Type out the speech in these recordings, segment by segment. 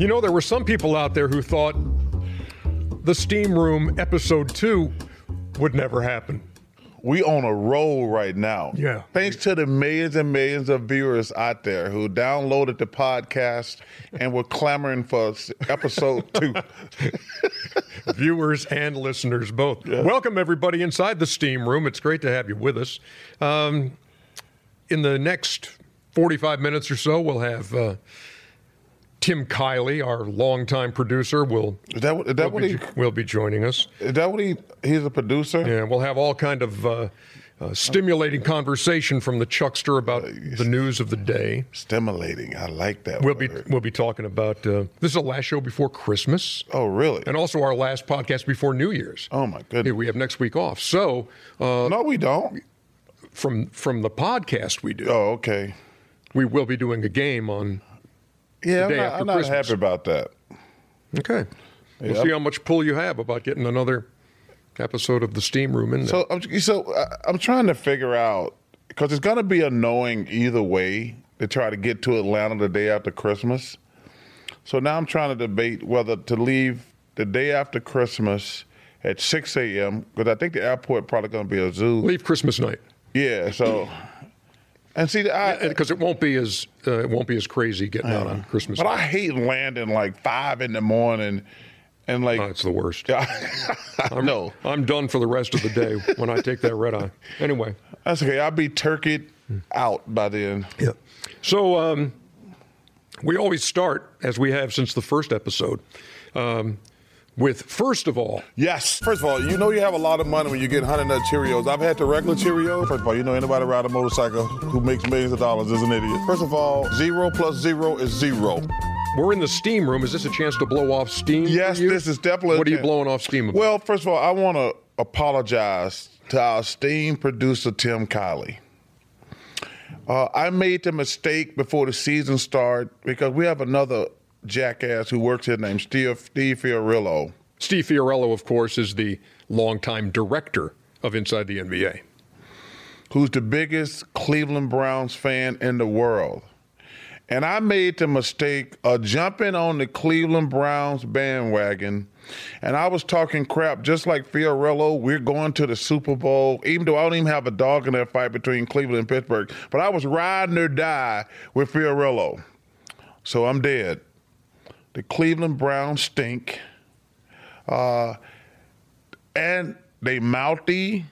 You know, there were some people out there who thought the Steam Room episode two would never happen. We on a roll right now. Yeah. Thanks to the millions and millions of viewers out there who downloaded the podcast and were clamoring for episode two. Viewers and listeners both. Welcome, everybody, inside the Steam Room. It's great to have you with us. Um, in the next 45 minutes or so, we'll have uh, Tim Kiely, our longtime producer, will, Is that that will, be, he? will be joining us. Is that what he? He's a producer. Yeah, we'll have all kind of uh, uh, stimulating conversation from the Chuckster about the news of the day. Stimulating. I like that. We'll be we'll be talking about uh, this is the last show before Christmas, Oh, really? and also our last podcast before New Year's. Oh my Here goodness. we have next week off. So uh, no, we don't. from from the podcast we do, Oh, okay. we will be doing a game on. Yeah, I'm day not, after I'm not happy about that. Okay, we'll Yep. see how much pull you have about getting another episode of the Steam Room in there. So, I'm, so uh, I'm trying to figure out because it's going to be annoying either way to try to get to Atlanta the day after Christmas. So now I'm trying to debate whether to leave the day after Christmas at 6 a.m. because I think the airport probably going to be a zoo. Leave Christmas night Yeah. So, and see, I, because it won't be as uh, it won't be as crazy getting out on Christmas. but night. I hate landing like five in the morning and like Oh, it's the worst. no. I'm done for the rest of the day when I take that red eye. Anyway. That's okay. I'll be turkeyed out by then. Yeah. So um, we always start, as we have since the first episode, um, with first of all, Yes. First of all, you know you have a lot of money when you get Honey Nut Cheerios. I've had the regular Cheerios. First of all, you know anybody ride a motorcycle who makes millions of dollars is an idiot. First of all, zero plus zero is zero. we're in the steam room. Is this a chance to blow off steam? Yes, this is definitely. What are you blowing off steam about? Well, first of all, I want to apologize to our esteemed producer Tim Kiely. Uh, I made the mistake before the season started because we have another jackass who works here named Steve, Steve Fiorillo. Steve Fiorello, of course, is the longtime director of Inside the NBA. who's the biggest Cleveland Browns fan in the world. And I made the mistake of jumping on the Cleveland Browns bandwagon. And I was talking crap just like Fiorello. We're going to the Super Bowl, even though I don't even have a dog in that fight between Cleveland and Pittsburgh. But I was riding or die with Fiorello. So I'm dead. The Cleveland Browns stink. Uh, and they mouthy,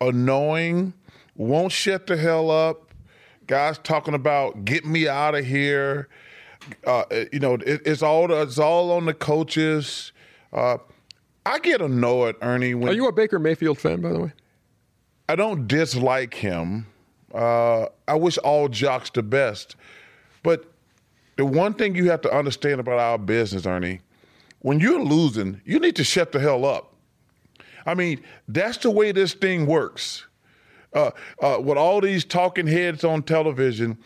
annoying, won't shut the hell up. Guys talking about get me out of here. Uh, you know, it, it's all it's all on the coaches. Uh, I get annoyed, Ernie, when Are you a Baker Mayfield fan, by the way? I don't dislike him. Uh, I wish all jocks the best. But the one thing you have to understand about our business, Ernie, when you're losing, you need to shut the hell up. I mean, that's the way this thing works. Uh, uh, with all these talking heads on television,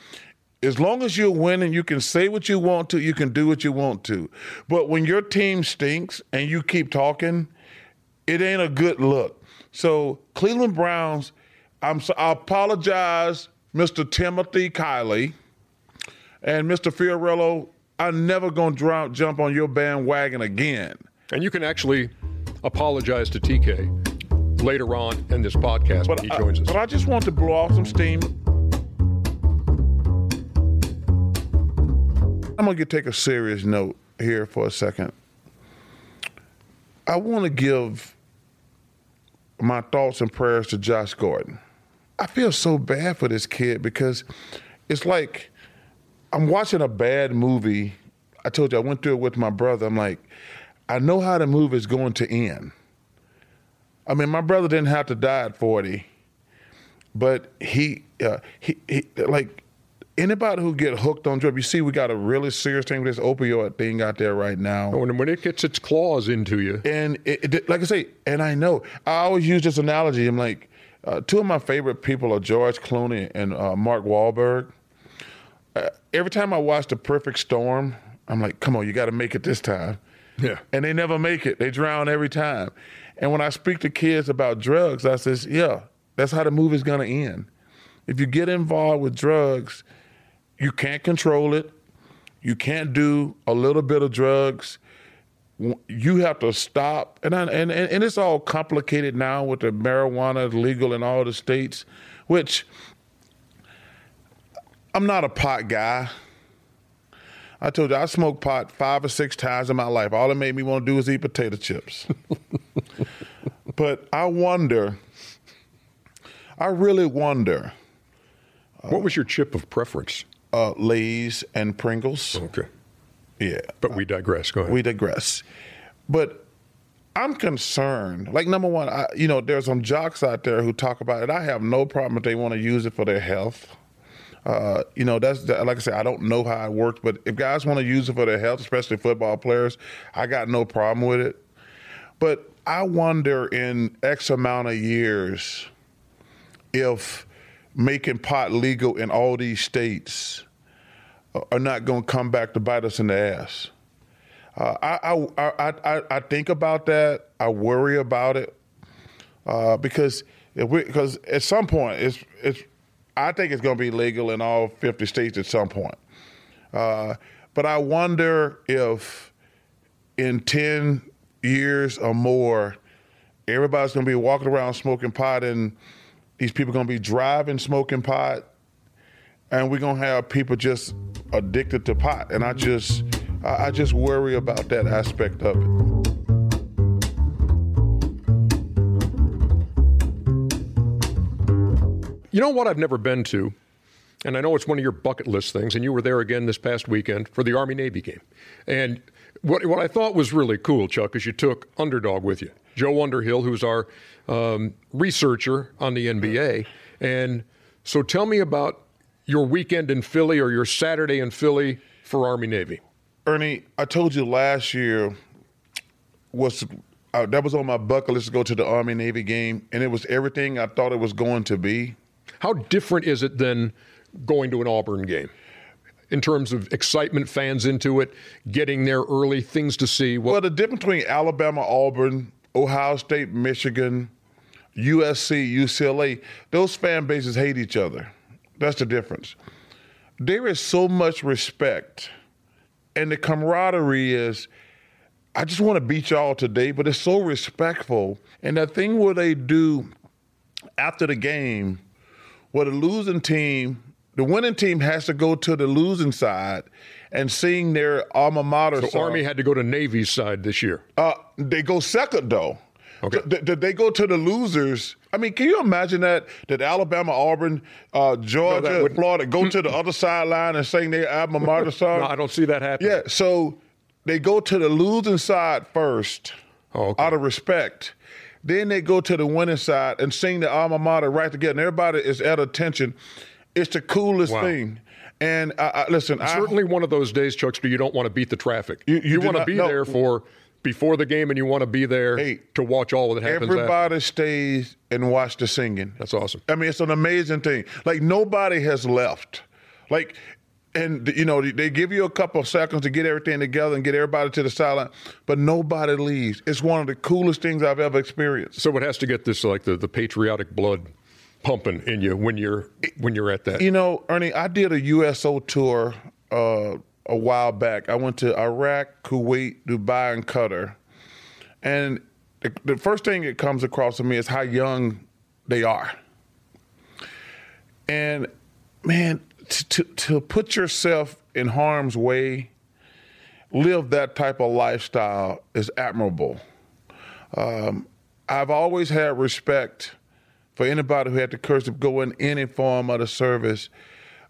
as long as you're winning, you can say what you want to, you can do what you want to. But when your team stinks and you keep talking, it ain't a good look. So Cleveland Browns, I'm so, I apologize, Mr. Timothy Kiely and Mr. Fiorello. I'm never gonna jump on your bandwagon again. And you can actually apologize to TK later on in this podcast when he I, joins us. but I just want to blow off some steam. I'm gonna take a serious note here for a second. I want to give my thoughts and prayers to Josh Gordon. I feel so bad for this kid because it's like I'm watching a bad movie. I told you I went through it with my brother. I'm like, I know how the movie is going to end. I mean, my brother didn't have to die at 40, but he, uh, he, he, like, anybody who get hooked on drugs, you see, we got a really serious thing with this opioid thing out there right now. When, when it gets its claws into you, and it, it, like I say, and I know I always use this analogy. I'm like, uh, two of my favorite people are George Clooney and uh, Mark Wahlberg. Every time I watch The Perfect Storm, I'm like, come on, you got to make it this time. Yeah. And they never make it. They drown every time. And when I speak to kids about drugs, I says, yeah, that's how the movie's going to end. If you get involved with drugs, you can't control it. You can't do a little bit of drugs. You have to stop. And, I, and, and it's all complicated now with the marijuana legal in all the states, which I'm not a pot guy. I told you I smoked pot five or six times in my life. All it made me want to do is eat potato chips. but I wonder, I really wonder. What was your chip of preference? Uh, Lay's and Pringles. Okay. Yeah. But we digress. Go ahead. We digress. But I'm concerned. Like number one, I, you know, there's some jocks out there who talk about it. I have no problem if they want to use it for their health. Uh, you know, that's like I said, I don't know how it works, but if guys want to use it for their health, especially football players, I got no problem with it. But I wonder in X amount of years if making pot legal in all these states are not going to come back to bite us in the ass. Uh, I, I, I, I, think about that. I worry about it uh, because because at some point it's it's I think it's going to be legal in all 50 states at some point. Uh, but I wonder if in 10 years or more, everybody's going to be walking around smoking pot and these people are going to be driving smoking pot and we're going to have people just addicted to pot. And I just, I just worry about that aspect of it. You know what I've never been to, and I know it's one of your bucket list things, and you were there again this past weekend for the Army Navy game. And what, what I thought was really cool, Chuck, is you took Underdog with you. Joe Underhill, who's our um, researcher on the NBA. And so tell me about your weekend in Philly or your Saturday in Philly for Army Navy. Ernie, I told you last year was uh, that was on my bucket list to go to the Army Navy game, and it was everything I thought it was going to be. How different is it than going to an Auburn game? In terms of excitement, fans into it, getting there early, things to see. What- well, the difference between Alabama, Auburn, Ohio State, Michigan, USC, UCLA, those fan bases hate each other. That's the difference. There is so much respect, and the camaraderie is. I just want to beat y'all today, but it's so respectful. And that thing where they do after the game, where the losing team, the winning team has to go to the losing side and sing their alma mater. So song. Army had to go to Navy's side this year. Uh, they go second though. Okay. Did, did they go to the losers? I mean, can you imagine that? That Alabama, Auburn, uh, Georgia, no, would, Florida go to the other sideline and sing their alma mater song? no, I don't see that happening. Yeah, so they go to the losing side first, oh, okay. out of respect. Then they go to the winning side and sing the alma mater right together. And everybody is at attention. It's the coolest wow. thing. And I, I, listen, it's I, certainly one of those days, Chuckster. You don't want to beat the traffic. You, you, you want to be no. there for before the game, and you want to be there hey, to watch all that happens. Everybody after. stays and watch the singing. That's awesome. I mean, it's an amazing thing. Like nobody has left. Like, and you know they give you a couple of seconds to get everything together and get everybody to the sideline, but nobody leaves. It's one of the coolest things I've ever experienced. So it has to get this like the, the patriotic blood pumping in you when you're when you're at that. You know, Ernie, I did a USO tour uh, a while back. I went to Iraq, Kuwait, Dubai, and Qatar, and the, the first thing that comes across to me is how young they are. And man, to, to put yourself in harm's way, live that type of lifestyle is admirable. Um, I've always had respect for anybody who had the courage to go in any form of the service.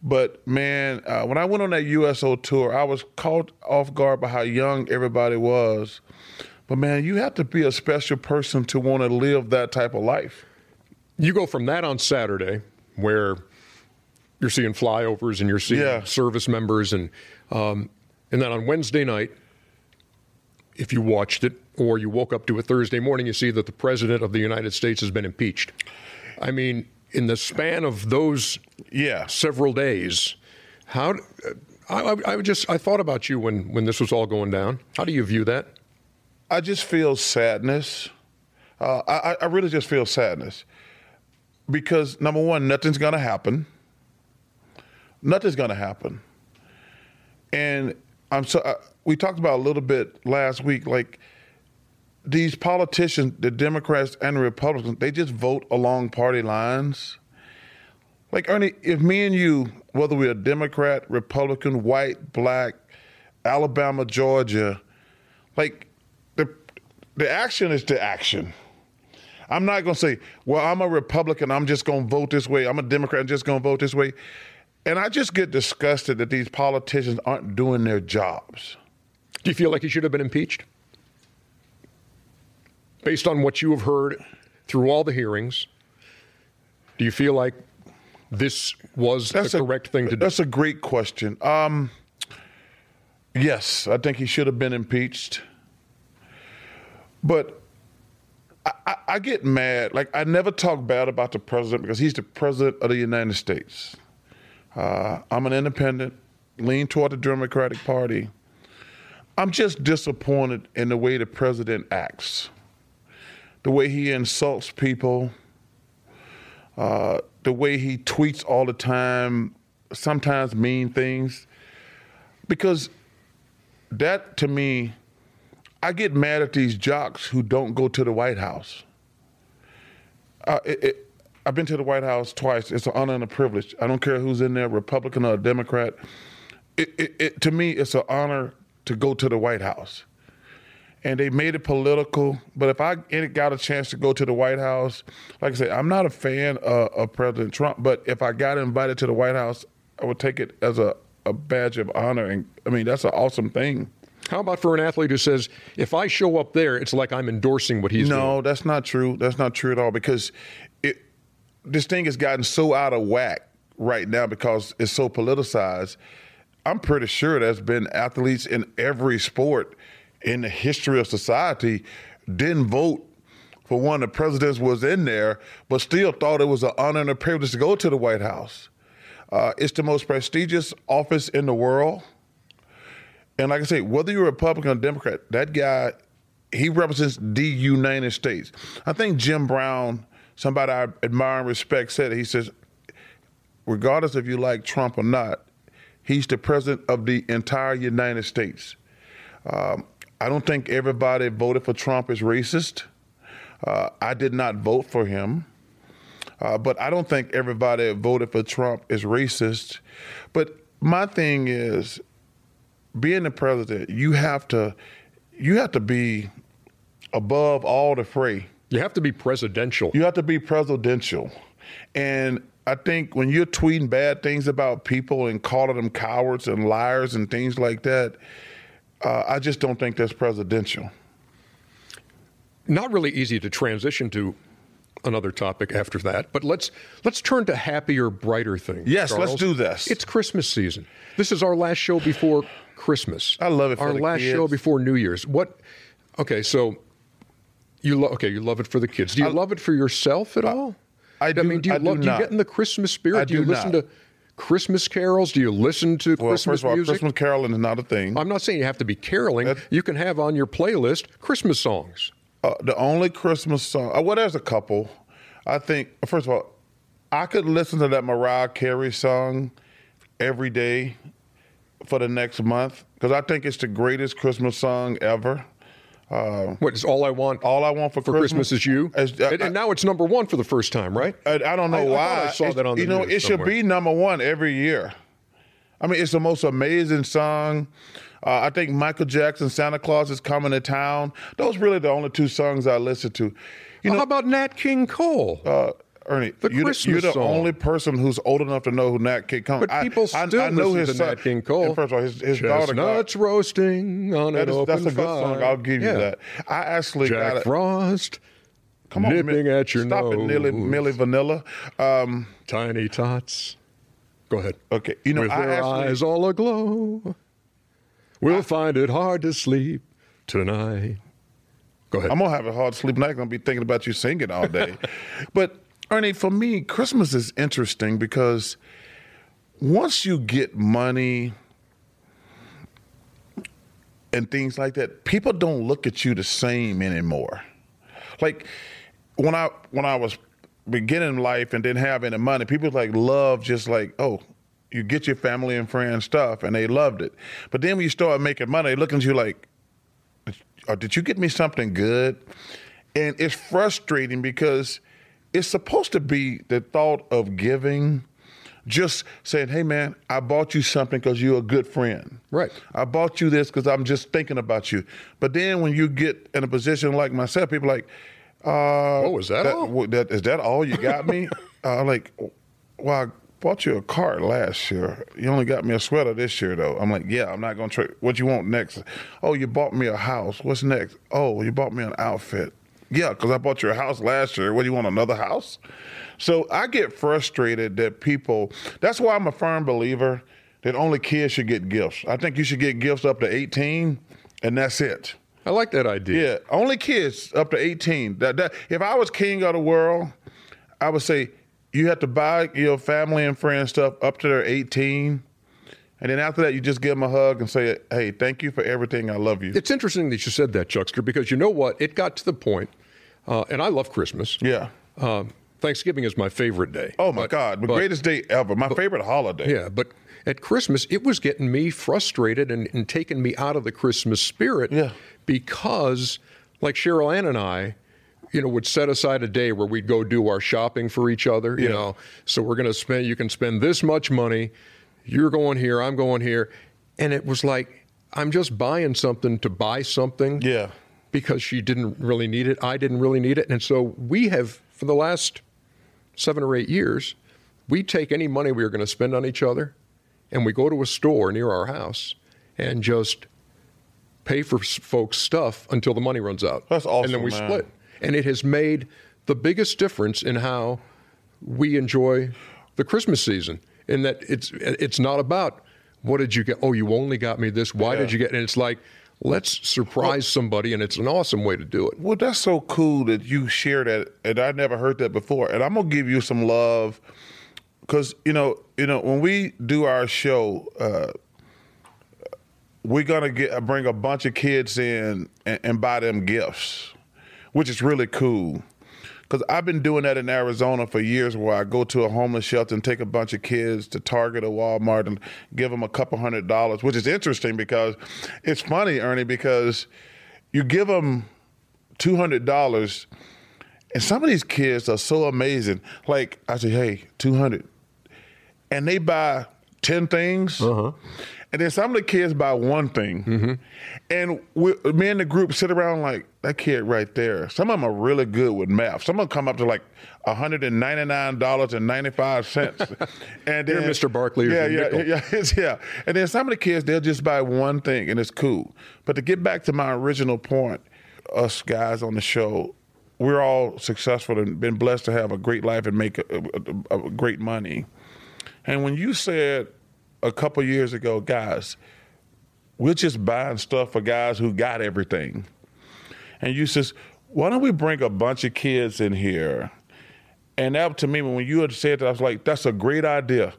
But man, uh, when I went on that USO tour, I was caught off guard by how young everybody was. But man, you have to be a special person to want to live that type of life. You go from that on Saturday, where you're seeing flyovers and you're seeing Yeah. service members, and um, and then on Wednesday night, if you watched it or you woke up to a Thursday morning, you see that the president of the United States has been impeached. I mean, in the span of those Yeah. several days, how? I, I, I just I thought about you when when this was all going down. How do you view that? I just feel sadness. Uh, I, I really just feel sadness because number one, nothing's going to happen. Nothing's going to happen, and I'm so. Uh, we talked about a little bit last week, like these politicians, the Democrats and the Republicans, they just vote along party lines. Like Ernie, if me and you, whether we're a Democrat, Republican, white, black, Alabama, Georgia, like the the action is the action. I'm not to say, well, I'm a Republican, I'm just to vote this way. I'm a Democrat, I'm just to vote this way. And I just get disgusted that these politicians aren't doing their jobs. Do you feel like he should have been impeached? Based on what you have heard through all the hearings, do you feel like this was the correct thing to do? That's a great question. Um, yes, I think he should have been impeached. But I, I, I get mad. Like, I never talk bad about the president because he's the president of the United States. Uh, I'm an independent, lean toward the Democratic Party. I'm just disappointed in the way the president acts, the way he insults people, uh, the way he tweets all the time, sometimes mean things. Because that to me, I get mad at these jocks who don't go to the White House. Uh, it, it, I've been to the White House twice. It's an honor and a privilege. I don't care who's in there, Republican or Democrat. It, it, it, to me, it's an honor to go to the White House. And they made it political. But if I got a chance to go to the White House, like I said, I'm not a fan of, of President Trump. But if I got invited to the White House, I would take it as a, a badge of honor. And I mean, that's an awesome thing. How about for an athlete who says, if I show up there, it's like I'm endorsing what he's no, doing? No, that's not true. That's not true at all because this thing has gotten so out of whack right now because it's so politicized. I'm pretty sure there's been athletes in every sport in the history of society didn't vote for one of the presidents was in there, but still thought it was an honor and a privilege to go to the White House. Uh, it's the most prestigious office in the world. And like I say, whether you're Republican or Democrat, that guy, he represents the United States. I think Jim Brown, somebody I admire and respect, said it. He says, regardless if you like Trump or not, he's the president of the entire United States. Um, I don't think everybody voted for Trump is racist. Uh, I did not vote for him. Uh, but I don't think everybody that voted for Trump is racist. But my thing is, being the president, you have to, you have to be above all the fray. You have to be presidential. You have to be presidential, and I think when you're tweeting bad things about people and calling them cowards and liars and things like that, uh, I just don't think that's presidential. Not really easy to transition to another topic after that, but let's let's turn to happier, brighter things. Yes, Charles. let's do this. It's Christmas season. This is our last show before Christmas. I love it for our last kids. show before New Year's. What? Okay, so you lo- okay? You love it for the kids. Do you I- love it for yourself at all? I do- mean, do you I do love? Do you get in the Christmas spirit? I do you do listen not. to Christmas carols? Do you listen to Well, Christmas first of all, music? Christmas caroling is not a thing. I'm not saying you have to be caroling. That- you can have on your playlist Christmas songs. Uh, the only Christmas song, uh, well, there's a couple. I think, first of all, I could listen to that Mariah Carey song every day for the next month because I think it's the greatest Christmas song ever. Uh, What is all I want? all I want for, for Christmas, is you. Is- uh, and, and now it's number one for the first time, right? I, I don't know I- I why. thought I saw that on the You know, it should somewhere. be number one every year. I mean, it's the most amazing song. Uh, I think Michael Jackson, Santa Claus is coming to town. Those really the only two songs I listen to. You know, How about Nat King Cole? Ernie, The you, you're the song. only person who's old enough to know who Nat King Cole. But I- people I, still I, know listen his to son, Nat King Cole. First of all, his, his daughter. Chestnuts roasting on That an is, open that's a good fire. song. I'll give you that. I actually Jack got it. Frost. Come on, nipping Mi- at your stop nose. it, Millie, Milli Vanilli. Um, Tiny tots. Go ahead. okay, you know, With I their actually, eyes all aglow. We'll find it hard to sleep tonight. Go ahead. I'm gonna have a hard sleep night. I'm gonna be thinking about you singing all day. but Ernie, for me, Christmas is interesting because once you get money and things like that, people don't look at you the same anymore. Like when I when I was beginning life and didn't have any money, people like love just like, oh, you get your family and friends stuff and they loved it. But then when you start making money, they look at you like, or did you get me something good? And it's frustrating because it's supposed to be the thought of giving, just saying, hey man, I bought you something because you're a good friend. Right. I bought you this because I'm just thinking about you. But then when you get in a position like myself, people like, uh, Oh, is that all? what- that- is that all you got me? uh, like, well, I bought you a cart last year. You only got me a sweater this year, though. I'm like, yeah, I'm not going to trade. What you want next? Oh, you bought me a house. What's next? Oh, you bought me an outfit. Yeah, because I bought your house last year. What do you want, another house? So I get frustrated that people, that's why I'm a firm believer that only kids should get gifts. I think you should get gifts up to 18, and that's it. I like that idea. Yeah, only kids up to 18. That, that if I was king of the world, I would say you have to buy your family and friends stuff up to their 18. And then after that, you just give them a hug and say, hey, thank you for everything. I love you. It's interesting that you said that, Chuckster, because you know what? It got to the point, uh, and I love Christmas. yeah. Um, Thanksgiving is my favorite day. Oh, my But- God. The but- greatest day ever. My favorite holiday. Yeah, but at Christmas, it was getting me frustrated and, and taking me out of the Christmas spirit. Yeah. Because, like Cheryl Ann and I, you know, would set aside a day where we'd go do our shopping for each other. You Yeah. know, so we're going to spend. You can spend this much money. You're going here. I'm going here, and it was like I'm just buying something to buy something. Yeah. Because she didn't really need it. I didn't really need it, and so we have for the last seven or eight years, we take any money we are going to spend on each other and we go to a store near our house and just pay for folks' stuff until the money runs out. That's awesome, And then we man. split. And it has made the biggest difference in how we enjoy the Christmas season. In that it's it's not about what did you get? Oh, you only got me this. Why did you get? And it's like let's surprise somebody, and it's an awesome way to do it. Well, that's so cool that you share that, and I never heard that before. And I'm gonna give you some love, because you know, you know, when we do our show, uh, we're gonna get bring a bunch of kids in and, and buy them gifts, which is really cool. Because I've been doing that in Arizona for years, where I go to a homeless shelter and take a bunch of kids to Target or Walmart and give them a couple hundred dollars, which is interesting because it's funny, Ernie, because you give them two hundred dollars, and some of these kids are so amazing. Like I say, hey, two hundred, and they buy ten things, uh-huh. And then some of the kids buy one thing, mm-hmm. and we, me and the group sit around like that kid right there. Some of them are really good with math. Some of them come up to like hundred and ninety nine dollars and ninety five cents, and You're Mr. Barkley Yeah, yeah, nickel. yeah, yeah. And then some of the kids, they'll just buy one thing and it's cool. But to get back to my original point, us guys on the show, we're all successful and been blessed to have a great life and make a, a- a great money. And when you said a couple years ago, guys, we're just buying stuff for guys who got everything. And you says, why don't we bring a bunch of kids in here? And that to me, when you had said that, I was like, that's a great idea.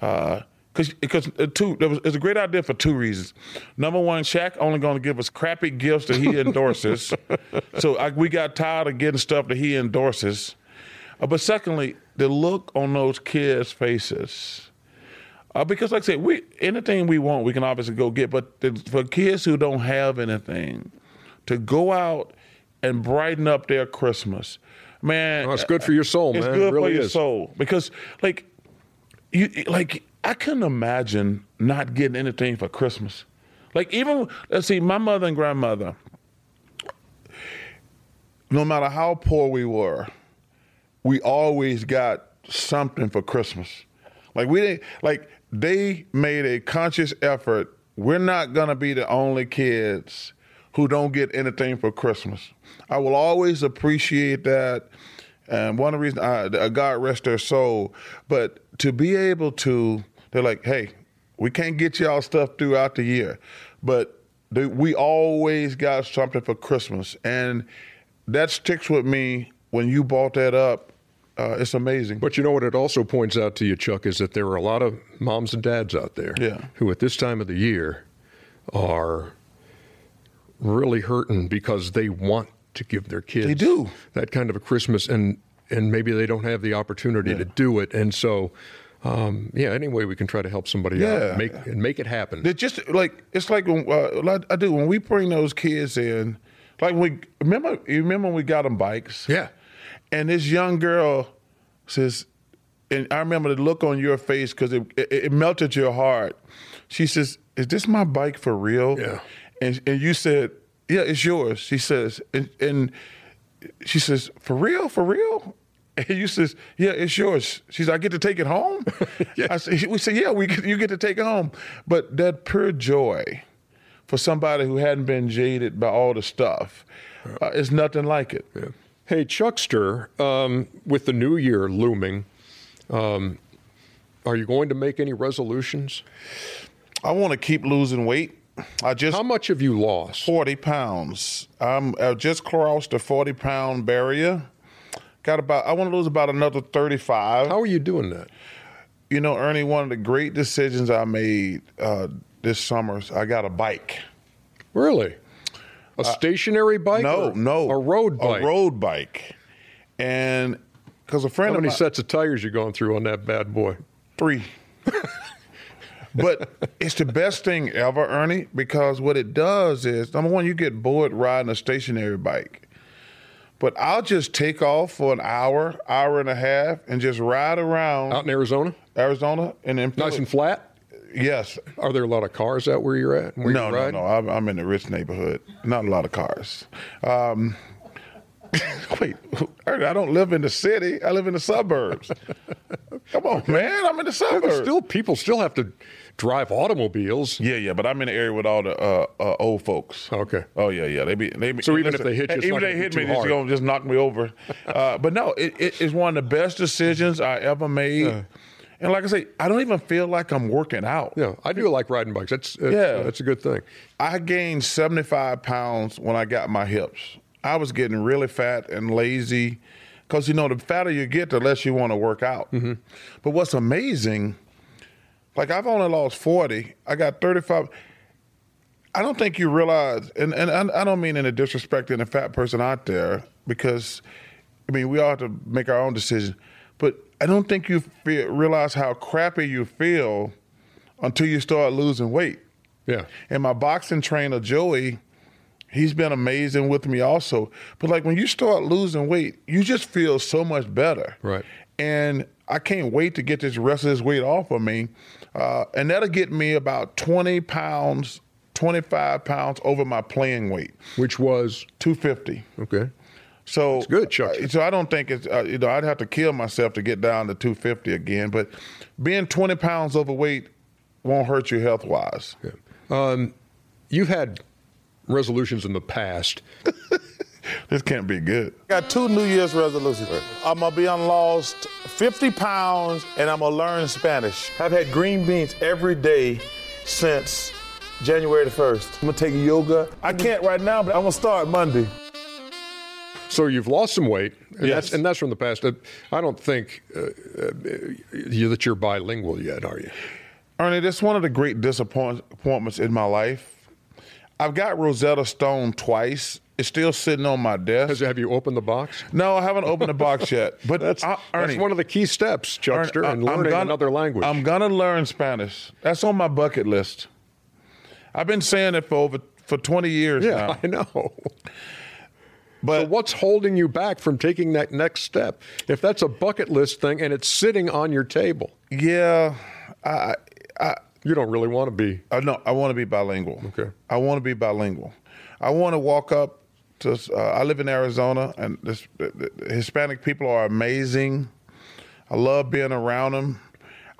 Uh, Cause, because uh, two, it was, it's a great idea for two reasons. Number one, Shaq only going to give us crappy gifts that he endorses, so I, we got tired of getting stuff that he endorses. Uh, but secondly, the look on those kids' faces, uh, because like I said, we anything we want, we can obviously go get. But the, for kids who don't have anything, to go out and brighten up their Christmas, man, Oh, it's good for your soul, it's man. good It really for your is. soul because, like, you like I couldn't imagine not getting anything for Christmas. Like even let's see, my mother and grandmother, no matter how poor we were, we always got something for Christmas. Like we didn't like they made a conscious effort. We're not gonna be the only kids who don't get anything for Christmas. I will always appreciate that. And one of the reasons, I, uh, God rest their soul, but to be able to, they're like, hey, we can't get y'all stuff throughout the year, but they, we always got something for Christmas. And that sticks with me when you brought that up. Uh, it's amazing. But you know what it also points out to you, Chuck, is that there are a lot of moms and dads out there yeah. who at this time of the year are really hurting because they want to give their kids they do. that kind of a Christmas and and maybe they don't have the opportunity yeah. to do it. And so um, yeah, any way we can try to help somebody yeah. out, make and make it happen. They just like it's like when, uh, I do when we bring those kids in. Like we remember, you remember when we got them bikes? Yeah. And this young girl says, and I remember the look on your face because it, it, it, melted your heart. She says, "Is this my bike for real?" Yeah. And and you said, "Yeah, it's yours." She says, and, and she says, "For real? For real?" And you says, "Yeah, it's yours." She said, "I get to take it home." yeah. I said, "We said, yeah, we you get to take it home." But that pure joy for somebody who hadn't been jaded by all the stuff uh, is nothing like it. Yeah. Hey, Chuckster, um, with the new year looming, um, are you going to make any resolutions? I want to keep losing weight. I just how much have you lost? Forty pounds. I'm I just crossed the forty pound barrier. Got about. I want to lose about another thirty five. How are you doing that? You know, Ernie, one of the great decisions I made uh, this summer, I got a bike. Really? A uh, stationary bike? No, no. A road bike. A road bike. And because a friend How of many mine, sets of tires you're going through on that bad boy? Three. but it's the best thing ever, Ernie, because what it does is number one, you get bored riding a stationary bike. But I'll just take off for an hour, hour and a half, and just ride around out in Arizona. Arizona, and then nice and flat. Yes. Are there a lot of cars out where you're at? Where no, no, no. I'm, I'm, in the rich neighborhood. Not a lot of cars. Um, wait, I don't live in the city. I live in the suburbs. Come on, man. I'm in the suburbs. Still, people still have to drive automobiles. Yeah, yeah, but I'm in the area with all the uh, uh, old folks. Okay. Oh yeah, yeah. They be they be. So even listen, if they hit you, even they hit me, they're gonna just knock me over. uh, but no, it, it, it's one of the best decisions I ever made. And like I say, I don't even feel like I'm working out. Yeah, I do like riding bikes. That's, that's yeah, that's a good thing. I gained 75 pounds when I got my hips. I was getting really fat and lazy because you know the fatter you get, the less you want to work out. Mm-hmm. But what's amazing, like I've only lost 40. I got 35. I don't think you realize, and, and I don't mean in a disrespecting a fat person out there because, I mean, we all have to make our own decision. But I don't think you feel, realize how crappy you feel until you start losing weight. Yeah. And my boxing trainer, Joey, he's been amazing with me also. But like when you start losing weight, you just feel so much better. Right. And I can't wait to get this rest of this weight off of me. Uh, and that'll get me about 20 pounds, 25 pounds over my playing weight. Which was? 250. Okay. So it's good, Chuck. Uh, so I don't think it's uh, you know I'd have to kill myself to get down to 250 again. But being 20 pounds overweight won't hurt you health wise. Yeah. Um, you've had resolutions in the past. this can't be good. I got two New Year's resolutions. I'm gonna be unlost 50 pounds and I'm gonna learn Spanish. I've had green beans every day since January the 1st. I'm gonna take yoga. I can't right now, but I'm gonna start Monday. So you've lost some weight, and, yes. that's, and that's from the past. I don't think uh, uh, you, that you're bilingual yet, are you? Ernie, that's one of the great disappointments in my life. I've got Rosetta Stone twice. It's still sitting on my desk. Has, have you opened the box? No, I haven't opened the box yet. But that's, I, Ernie, that's one of the key steps, Chuckster, Ernie, in learning gonna, another language. I'm gonna learn Spanish. That's on my bucket list. I've been saying it for over for 20 years yeah, now. I know. But so what's holding you back from taking that next step? If that's a bucket list thing and it's sitting on your table. Yeah, I, I you don't really want to be. I know I want to be bilingual. Okay. I want to be bilingual. I want to walk up to. Uh, I live in Arizona, and this, the, the Hispanic people are amazing. I love being around them.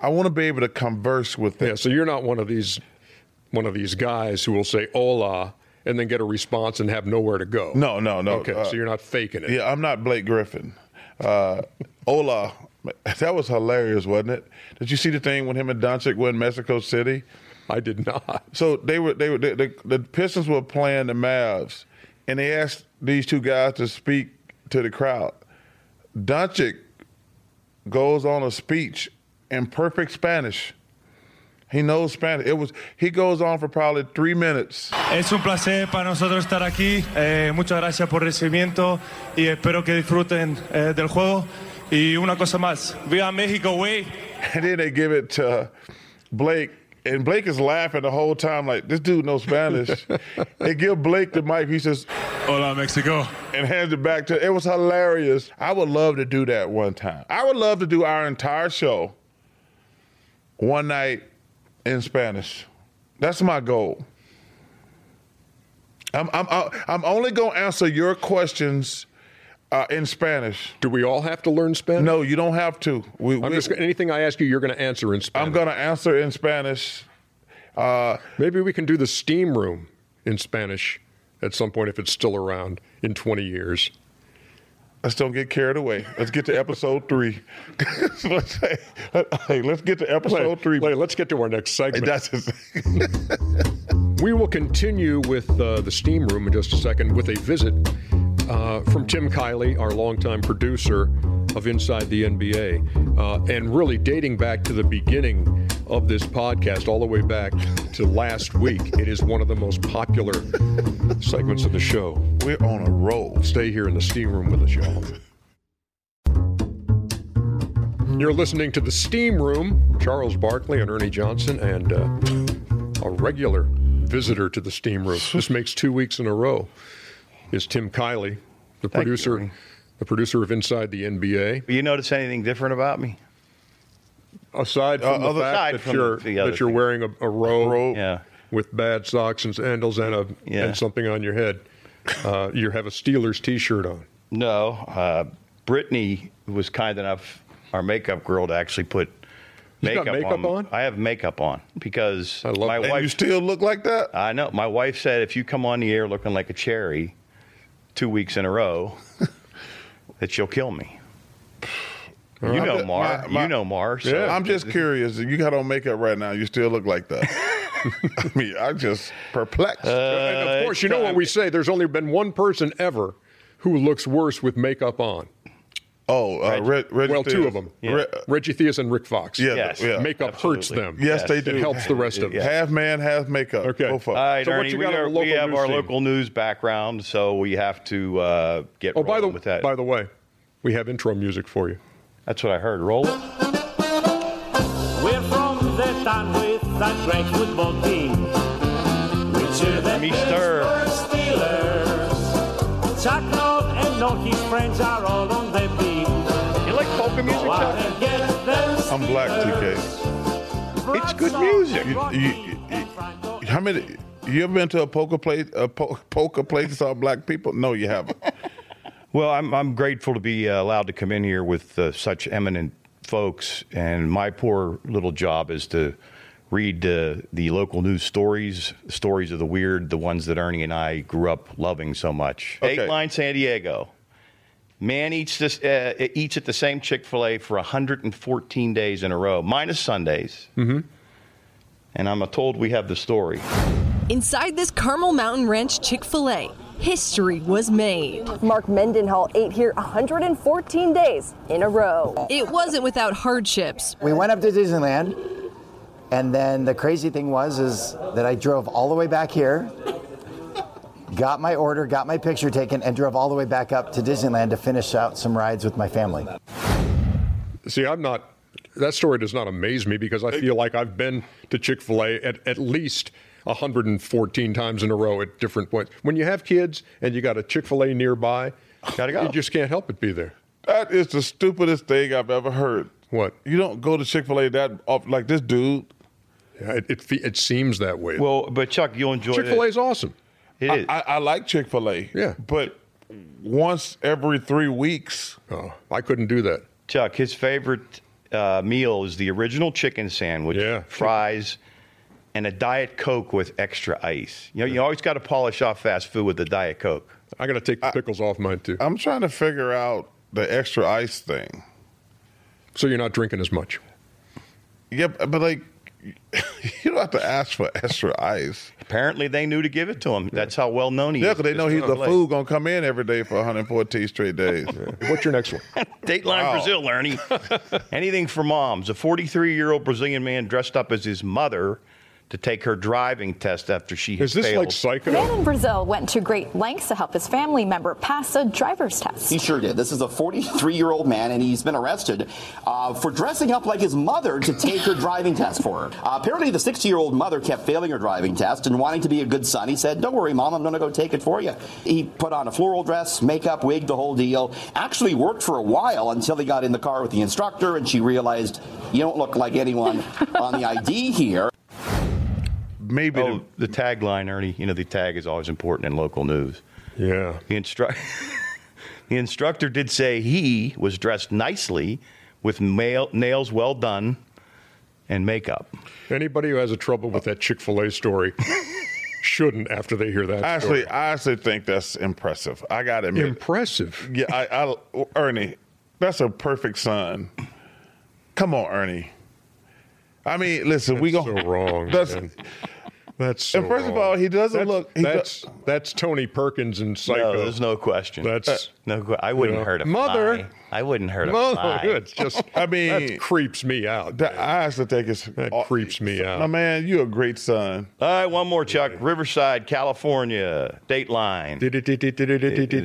I want to be able to converse with them. Yeah, so you're not one of these one of these guys who will say hola and then get a response and have nowhere to go. No, no, no. Okay, Uh, so you're not faking it. Yeah, I'm not Blake Griffin. Uh, Ola, that was hilarious, wasn't it? Did you see the thing when him and Doncic were in Mexico City? I did not. So they were they were they, the, the Pistons were playing the Mavs, and they asked these two guys to speak to the crowd. Doncic goes on a speech in perfect Spanish. He knows Spanish. It was he goes on for probably three minutes. Es un placer para nosotros estar aquí. Eh, muchas gracias por el recibimiento y espero que disfruten eh, del juego. Y una cosa más, viva México, güey. And then they give it to Blake, and Blake is laughing the whole time, like this dude knows Spanish. they give Blake the mic. He says, Hola, México. and hands it back to. It was hilarious. I would love to do that one time. I would love to do our entire show one night in Spanish. That's my goal. I'm I'm I'm only gonna answer your questions uh, in Spanish. Do we all have to learn Spanish? No, you don't have to. We, I'm we- just anything I ask you, you're going to answer in Spanish. I'm gonna answer in Spanish. Uh, Maybe we can do the steam room in Spanish at some point if it's still around in 20 years. Let's don't get carried away. Let's get to episode three. let's, hey, hey, let's get to episode Wait, three. wait, let's get to our next segment. We will continue with uh, the steam room in just a second with a visit uh, from Tim Kiely, our longtime producer of Inside the NBA, uh, and really dating back to the beginning of this podcast, all the way back to last week. It is one of the most popular segments of the show. We're on a roll. Stay here in the steam room with us, y'all. You're listening to the Steam Room. Charles Barkley and Ernie Johnson, and uh, a regular visitor to the Steam Room. This makes two weeks in a row. Is Tim Kiely, the Thank you, producer, Ernie. the producer of Inside the NBA. You notice anything different about me? Aside from Uh, the fact that you're the that you're wearing a, a robe, robe. Yeah. with bad socks and sandals and a Yeah. and something on your head, uh, you have a Steelers T-shirt on. No. Uh, Brittany was kind enough, our makeup girl, to actually put makeup, makeup on? I have makeup on because I love my that. And wife. you still look like that? I know. My wife said if you come on the air looking like a cherry two weeks in a row, that she'll kill me. You know Mar. my- my- you know Mar. So Yeah. I'm just curious. You got on makeup right now. You still look like that. I mean, I'm just perplexed. and of course, you know what we say. There's only been one person ever who looks worse with makeup on. oh, uh, Reg, Reggie Well, two of them: Re- Reggie Theus and Rick Fox. yeah, Yes. yeah. makeup hurts them. yes, they do. It helps the rest of them. Half man, half makeup. Okay. Go. All right, So what Ernie, you we, got on are, we have our team? local news background, so we have to uh, get Oh, by the rolling with that. by the way, we have intro music for you. That's what I heard. Roll it. We're from the town with a great football team. We cheer the me stir. Steelers. Chuck Noll and all his friends are all on the beam. You like polka music, Go out and get them I'm black, TK. It's good music. You, you, you- how many? You ever been to a poker place? A po- poker place that saw black people? No, you haven't. Well, I'm, I'm grateful to be uh, allowed to come in here with uh, such eminent folks, and my poor little job is to read uh, the local news stories, stories of the weird, the ones that Ernie and I grew up loving so much. Okay. Eight Line San Diego. Man eats this uh, eats at the same Chick Fil A for 114 days in a row, minus Sundays. Mm-hmm. And I'm told we have the story. Inside this Carmel Mountain Ranch Chick fil A, history was made. Mark Mendenhall ate here 114 days in a row. It wasn't without hardships. We went up to Disneyland, and then the crazy thing was is that I drove all the way back here, got my order, got my picture taken, and drove all the way back up to Disneyland to finish out some rides with my family. See, I'm not. That story does not amaze me because I feel like I've been to Chick Fil A at at least 114 times in a row at different points. When you have kids and you got a Chick Fil A nearby, Gotta go. you just can't help but be there. that is the stupidest thing I've ever heard. What? You don't go to Chick Fil A that off like this dude. Yeah, It it, it seems that way. Well, but Chuck, you'll enjoy it. Chick Fil A is awesome. It is. I, I, I like Chick Fil A. Yeah. but once every three weeks. Oh, I couldn't do that. Chuck, his favorite uh, meal is the original chicken sandwich, Yeah. fries, and a Diet Coke with extra ice. You know, you always got to polish off fast food with a Diet Coke. I got to take the pickles off mine too. I'm trying to figure out the extra ice thing. So you're not drinking as much. Yeah, but like, you don't have to ask for extra ice. Apparently, they knew to give it to him. That's how well known he Yeah, is. because they know he's the Chick-fil-A. food gonna come in every day for 114 straight days. What's your next one? Dateline Wow. Brazil, Ernie. Anything for moms. A 43 year old Brazilian man dressed up as his mother to take her driving test after she Is this failed. like Psycho? Man in Brazil went to great lengths to help his family member pass a driver's test. He sure did. This is a 43 year old man, and he's been arrested uh, for dressing up like his mother to take her driving test for her. Uh, apparently, the 60 year old mother kept failing her driving test and wanting to be a good son. He said, Don't worry, mom, I'm going to go take it for you. He put on a floral dress, makeup, wig, the whole deal. Actually worked for a while until he got in the car with the instructor, and she realized, You don't look like anyone on the ID here. Maybe Oh, the tagline, Ernie. You know, the tag is always important in local news. Yeah. The, instru- the instructor did say he was dressed nicely with mail- nails well done and makeup. Anybody who has a trouble with that Chick Fil A story shouldn't after they hear that. Actually, story. I actually think that's impressive. I got to admit. impressive. yeah, I, I, Ernie, that's a perfect son. Come on, Ernie. I mean, listen, we That's go so wrong. That's, man. That's so and first of all, he doesn't That's- look. He that's do- that's Tony Perkins in Psycho. No, there's no question. That's no. que- I wouldn't you know, hurt a mother. fly. I wouldn't hurt a no, fly. it's just. I mean, that creeps me out. that, I actually think it's That creeps me out. My man, you're a great son. All right, one more, Chuck. Riverside, California, Dateline.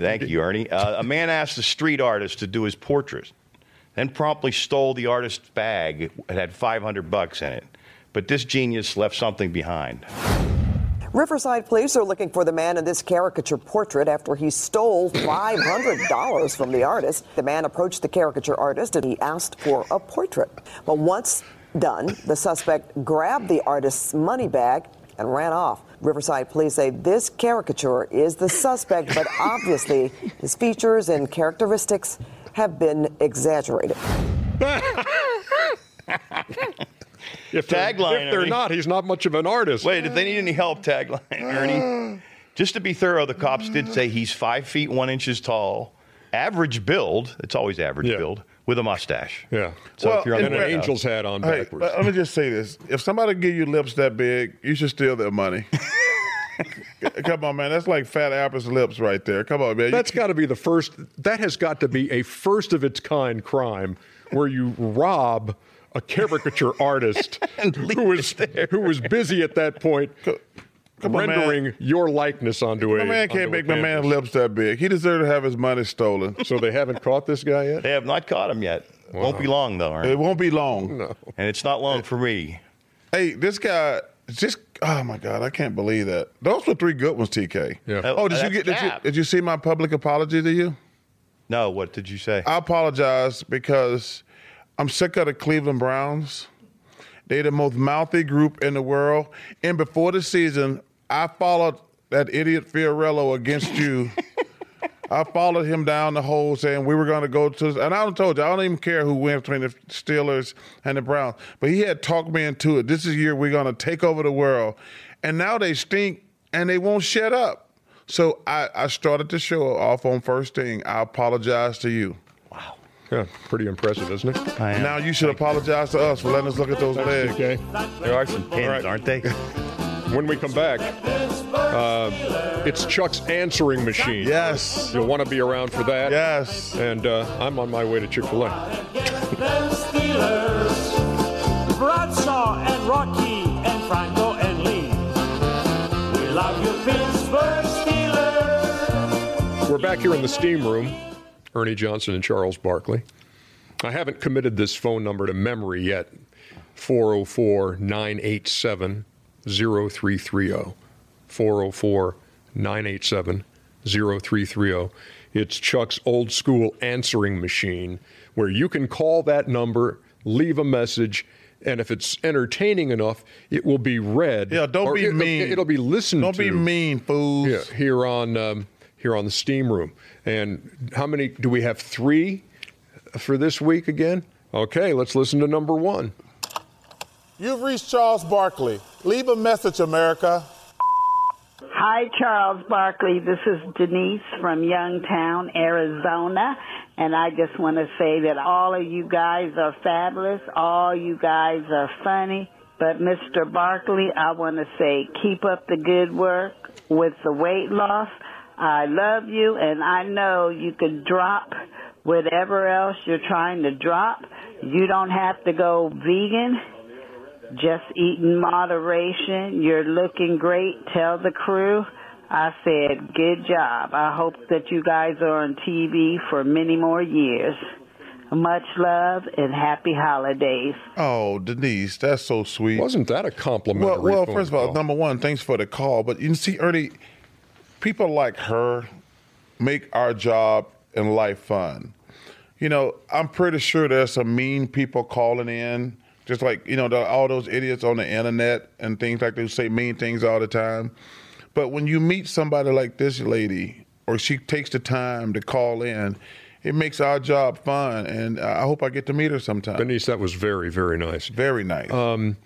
Thank you, Ernie. Uh, a man asked a street artist to do his portrait, then promptly stole the artist's bag. It had 500 bucks in it. But this genius left something behind. Riverside police are looking for the man in this caricature portrait after he stole $500 from the artist. The man approached the caricature artist and he asked for a portrait. But once done, the suspect grabbed the artist's money bag and ran off. Riverside police say this caricature is the suspect, but obviously his features and characteristics have been exaggerated. If they're, Tagline, if they're Ernie. not, he's not much of an artist. Wait, if they need any help, tagline, Ernie. Just to be thorough, the cops did say he's five feet one inches tall, average build. It's always average Yeah. build with a mustache. Yeah. So Well, if you're on and an angel's hat on Hey, backwards. let let me just say this: if somebody give you lips that big, you should steal their money. Come on, man. That's like Fat Albert's lips right there. Come on, man. That's got to be the first. That has got to be a first of its kind crime where you rob a caricature artist who was who was busy at that point come on, rendering your likeness onto a. My man can't make my man's lips that big. He deserves to have his money stolen. So they haven't caught this guy yet. They have not caught him yet. Won't be long though, Ernie. It won't be long. and it's not long for me. Hey, this guy just oh my god, I can't believe that. Those were three good ones, TK. Yeah. Oh, did you get did you, did you see my public apology to you? No, what did you say? I apologize because I'm sick of the Cleveland Browns. They're the most mouthy group in the world. And before the season, I followed that idiot Fiorello against you. I followed him down the hole saying we were going to go to, and I told you, I don't even care who wins between the Steelers and the Browns. But he had talked me into it. This is the year we're going to take over the world. And now they stink and they won't shut up. So I, I started the show off on first thing. I apologize to you. Yeah, pretty impressive, isn't it? I am. Now you should apologize to us for letting us look at those legs. Okay. there are some pins, All right. aren't they? When we come back, uh, it's Chuck's answering machine. Yes. You'll want to be around for that. Yes. And uh, I'm on my way to Chick Fil A. Bradshaw and Rocky and Franco and Lee. We love you, Pittsburgh Steelers. We're back here in the steam room. Ernie Johnson and Charles Barkley. I haven't committed this phone number to memory yet. 404 987 0330. 404 987 0330. It's Chuck's old school answering machine where you can call that number, leave a message, and if it's entertaining enough, it will be read. Yeah, don't be it, mean. It'll be listened to Don't be mean, fools. Yeah, here on um, here on the Steam Room. And how many do we have? Three for this week again. Okay, let's listen to number one. You've reached Charles Barkley. Leave a message, America. Hi, Charles Barkley. This is Denise from Youngtown, Arizona. And I just want to say that all of you guys are fabulous. All you guys are funny. But Mr. Barkley, I want to say keep up the good work with the weight loss. I love you and I know you can drop whatever else you're trying to drop. You don't have to go vegan. Just eat in moderation. You're looking great. Tell the crew. I said, good job. I hope that you guys are on TV for many more years. Much love and happy holidays. Oh, Denise, that's so sweet. Wasn't that a compliment? Well, well first of all, number one, thanks for the call. But you see, Ernie, people like her make our job in life fun. You know, I'm pretty sure there's some mean people calling in, just like, you know, the, all those idiots on the internet and things like that who say mean things all the time. But when you meet somebody like this lady, or she takes the time to call in, it makes our job fun. And I hope I get to meet her sometime. Denise, that was very, very nice. Very nice. Um,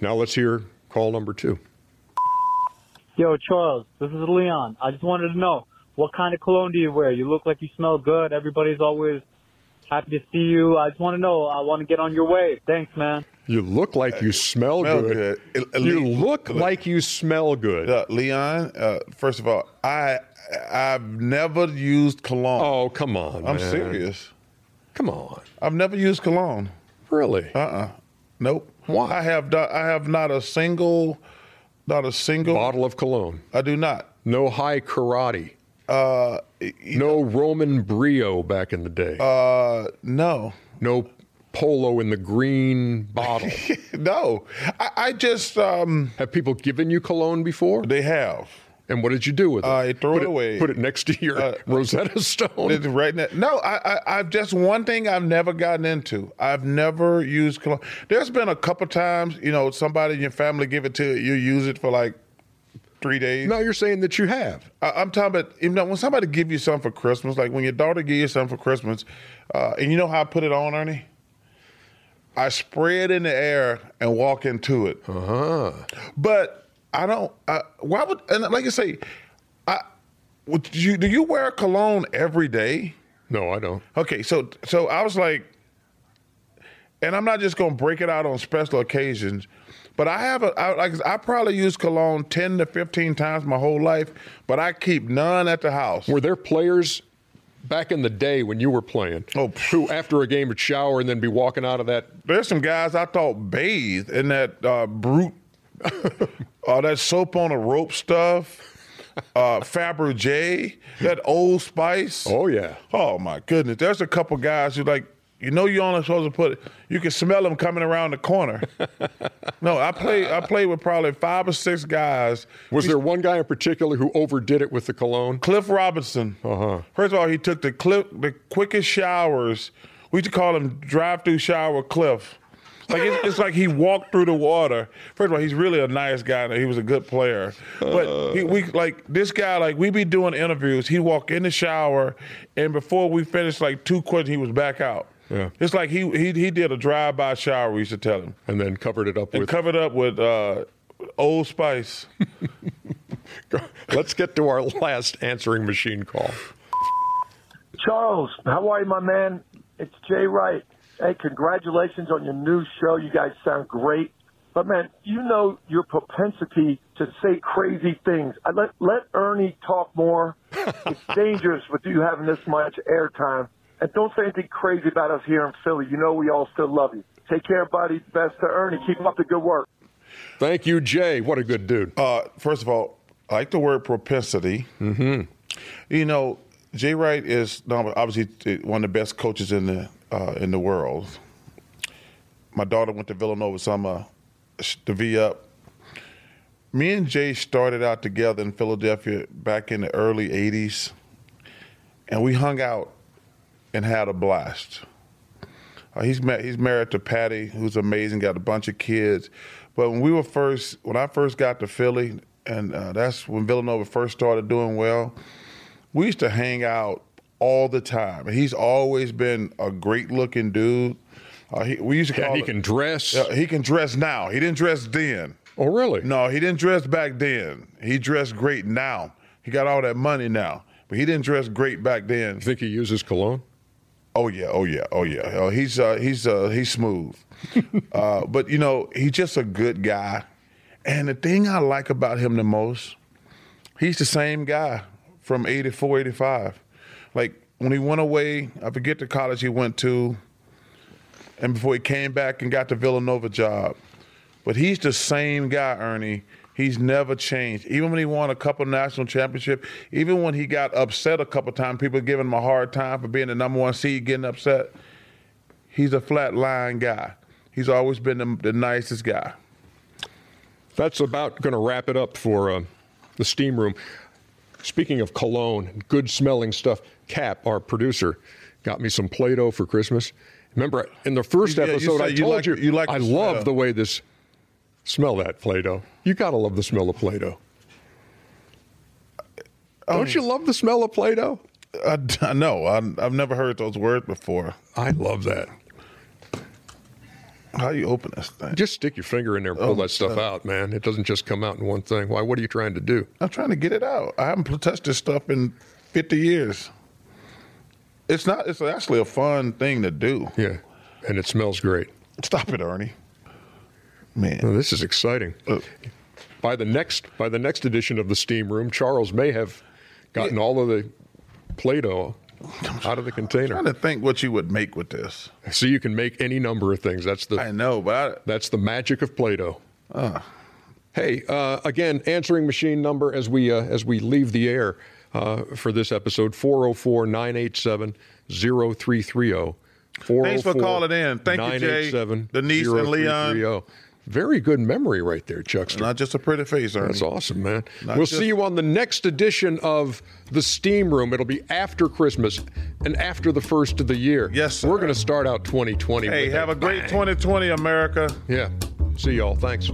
now let's hear call number two. Yo, Charles, this is Leon. I just wanted to know what kind of cologne do you wear? You look like you smell good. Everybody's always happy to see you. I just want to know. I want to get on your wave. Thanks, man. You look like you smell, smell good. good. You look like you smell good. Uh, Leon, uh, first of all, I I've never used cologne. Oh, come on. I'm man. serious. Come on. I've never used cologne. Really? Uh uh Nope. Why? I have do- I have not a single not a single Bottle of cologne. I do not. No Hai Karate. Uh No Roman Brio back in the day. uh no. no polo in the green bottle. no. I, I just um have people given you cologne before? They have. And what did you do with it? I throw put it away. Put it next to your Uh, Rosetta Stone. It's right now. No, I, I, I've just one thing I've never gotten into. I've never used cologne. There's been a couple times, you know, somebody in your family give it to you, you use it for like three days. No, you're saying that you have. I, I'm talking about you know when somebody give you something for Christmas, like when your daughter give you something for Christmas, uh, and you know how I put it on, Ernie. I spray it in the air and walk into it. Uh huh. But I don't. I, why would and like I say, I would you do you wear cologne every day? No, I don't. Okay, so so I was like, and I'm not just gonna break it out on special occasions, but I have a I, like I probably use cologne ten to fifteen times my whole life, but I keep none at the house. Were there players back in the day when you were playing Oh, who, after a game, would shower and then be walking out of that? There's some guys I thought bathed in that uh, Brut, uh, that soap on a rope stuff. Uh, Fabergé, that Old Spice. Oh yeah. Oh my goodness. There's a couple guys who like, you know, you only supposed to put it. You can smell them coming around the corner. no, I play. I played with probably five or six guys. Was there one guy in particular who overdid it with the cologne? Cliff Robinson. Uh-huh. First of all, he took the cliff, the quickest showers. We used to call him drive-through shower Cliff. Like it's, it's like he walked through the water. First of all, he's really a nice guy. and He was a good player. But he, we like this guy. Like we be doing interviews. He walk in the shower, and before we finished like two questions, he was back out. Yeah. It's like he he he did a drive-by shower. We used to tell him, And then covered it up and with. covered up with uh, Old Spice. Let's get to our last answering machine call. Charles, how are you, my man? It's Jay Wright. Hey, congratulations on your new show. You guys sound great. But man, you know your propensity to say crazy things. I let let Ernie talk more. it's dangerous with you having this much airtime. And don't say anything crazy about us here in Philly. You know we all still love you. Take care, buddy. Best to Ernie. Keep up the good work. Thank you, Jay. What a good dude. Uh, first of all, I like the word propensity. Mm-hmm. You know, Jay Wright is obviously one of the best coaches in the uh, in the world. My daughter went to Villanova summer, the V up. Me and Jay started out together in Philadelphia back in the early '80s, and we hung out and had a blast. Uh, he's he's married to Patty, who's amazing, got a bunch of kids. But when we were first, when I first got to Philly, and uh, that's when Villanova first started doing well, we used to hang out all the time. He's always been a great looking dude. Uh, he, we used to Yeah, call he it- can dress. Yeah, he can dress now. He didn't dress then. Oh, really? No, he didn't dress back then. He dressed great now. He got all that money now, but he didn't dress great back then. You think he uses cologne? Oh yeah, oh yeah, oh yeah. Oh, he's uh, he's uh, he's smooth. uh, but you know, he's just a good guy. And the thing I like about him the most, he's the same guy from 84, 85. Like when he went away, I forget the college he went to, and before he came back and got the Villanova job. But he's the same guy, Ernie. He's never changed. Even when he won a couple national championship, even when he got upset a couple times, people giving him a hard time for being the number one seed, getting upset. He's a flat line guy. He's always been the, the nicest guy. That's about going to wrap it up for uh, the steam room. Speaking of cologne, good smelling stuff, Cap, our producer, got me some Play Doh for Christmas. Remember, in the first Yeah, episode, said I you told like- you, you like I love smell. the way this smell that Play Doh. You got to love the smell of Play Doh. Um, Don't you love the smell of Play Doh? I, I know. I, I've never heard those words before. I love that. How do you open this thing? Just stick your finger in there and pull Oh, that stuff uh, out, man. It doesn't just come out in one thing. Why? What are you trying to do? I'm trying to get it out. I haven't touched this stuff in 50 years. It's not. It's actually a fun thing to do. Yeah, and it smells great. Stop it, Ernie. Man, Well, this is exciting. By the next by the next edition of the Steam Room, Charles may have gotten all of the Play-Doh out of the container. I'm trying to think what you would make with this. So you can make any number of things. That's the I know, but that's the magic of Play-Doh. Uh, Hey, uh, again, answering machine number as we uh, as we leave the air uh, for this episode 404-987-0330. Thanks for calling in. Thank you, Jay, 987 Denise, and Leon. 0330. Very good memory right there, Chuckster. not just a pretty face, Ernie. That's awesome, man. Not we'll just- see you on the next edition of the Steam Room. It'll be after Christmas and after the first of the year. Yes, We're going to start out 2020. Hey, have a great 2020, America. Yeah. See y'all. Thanks.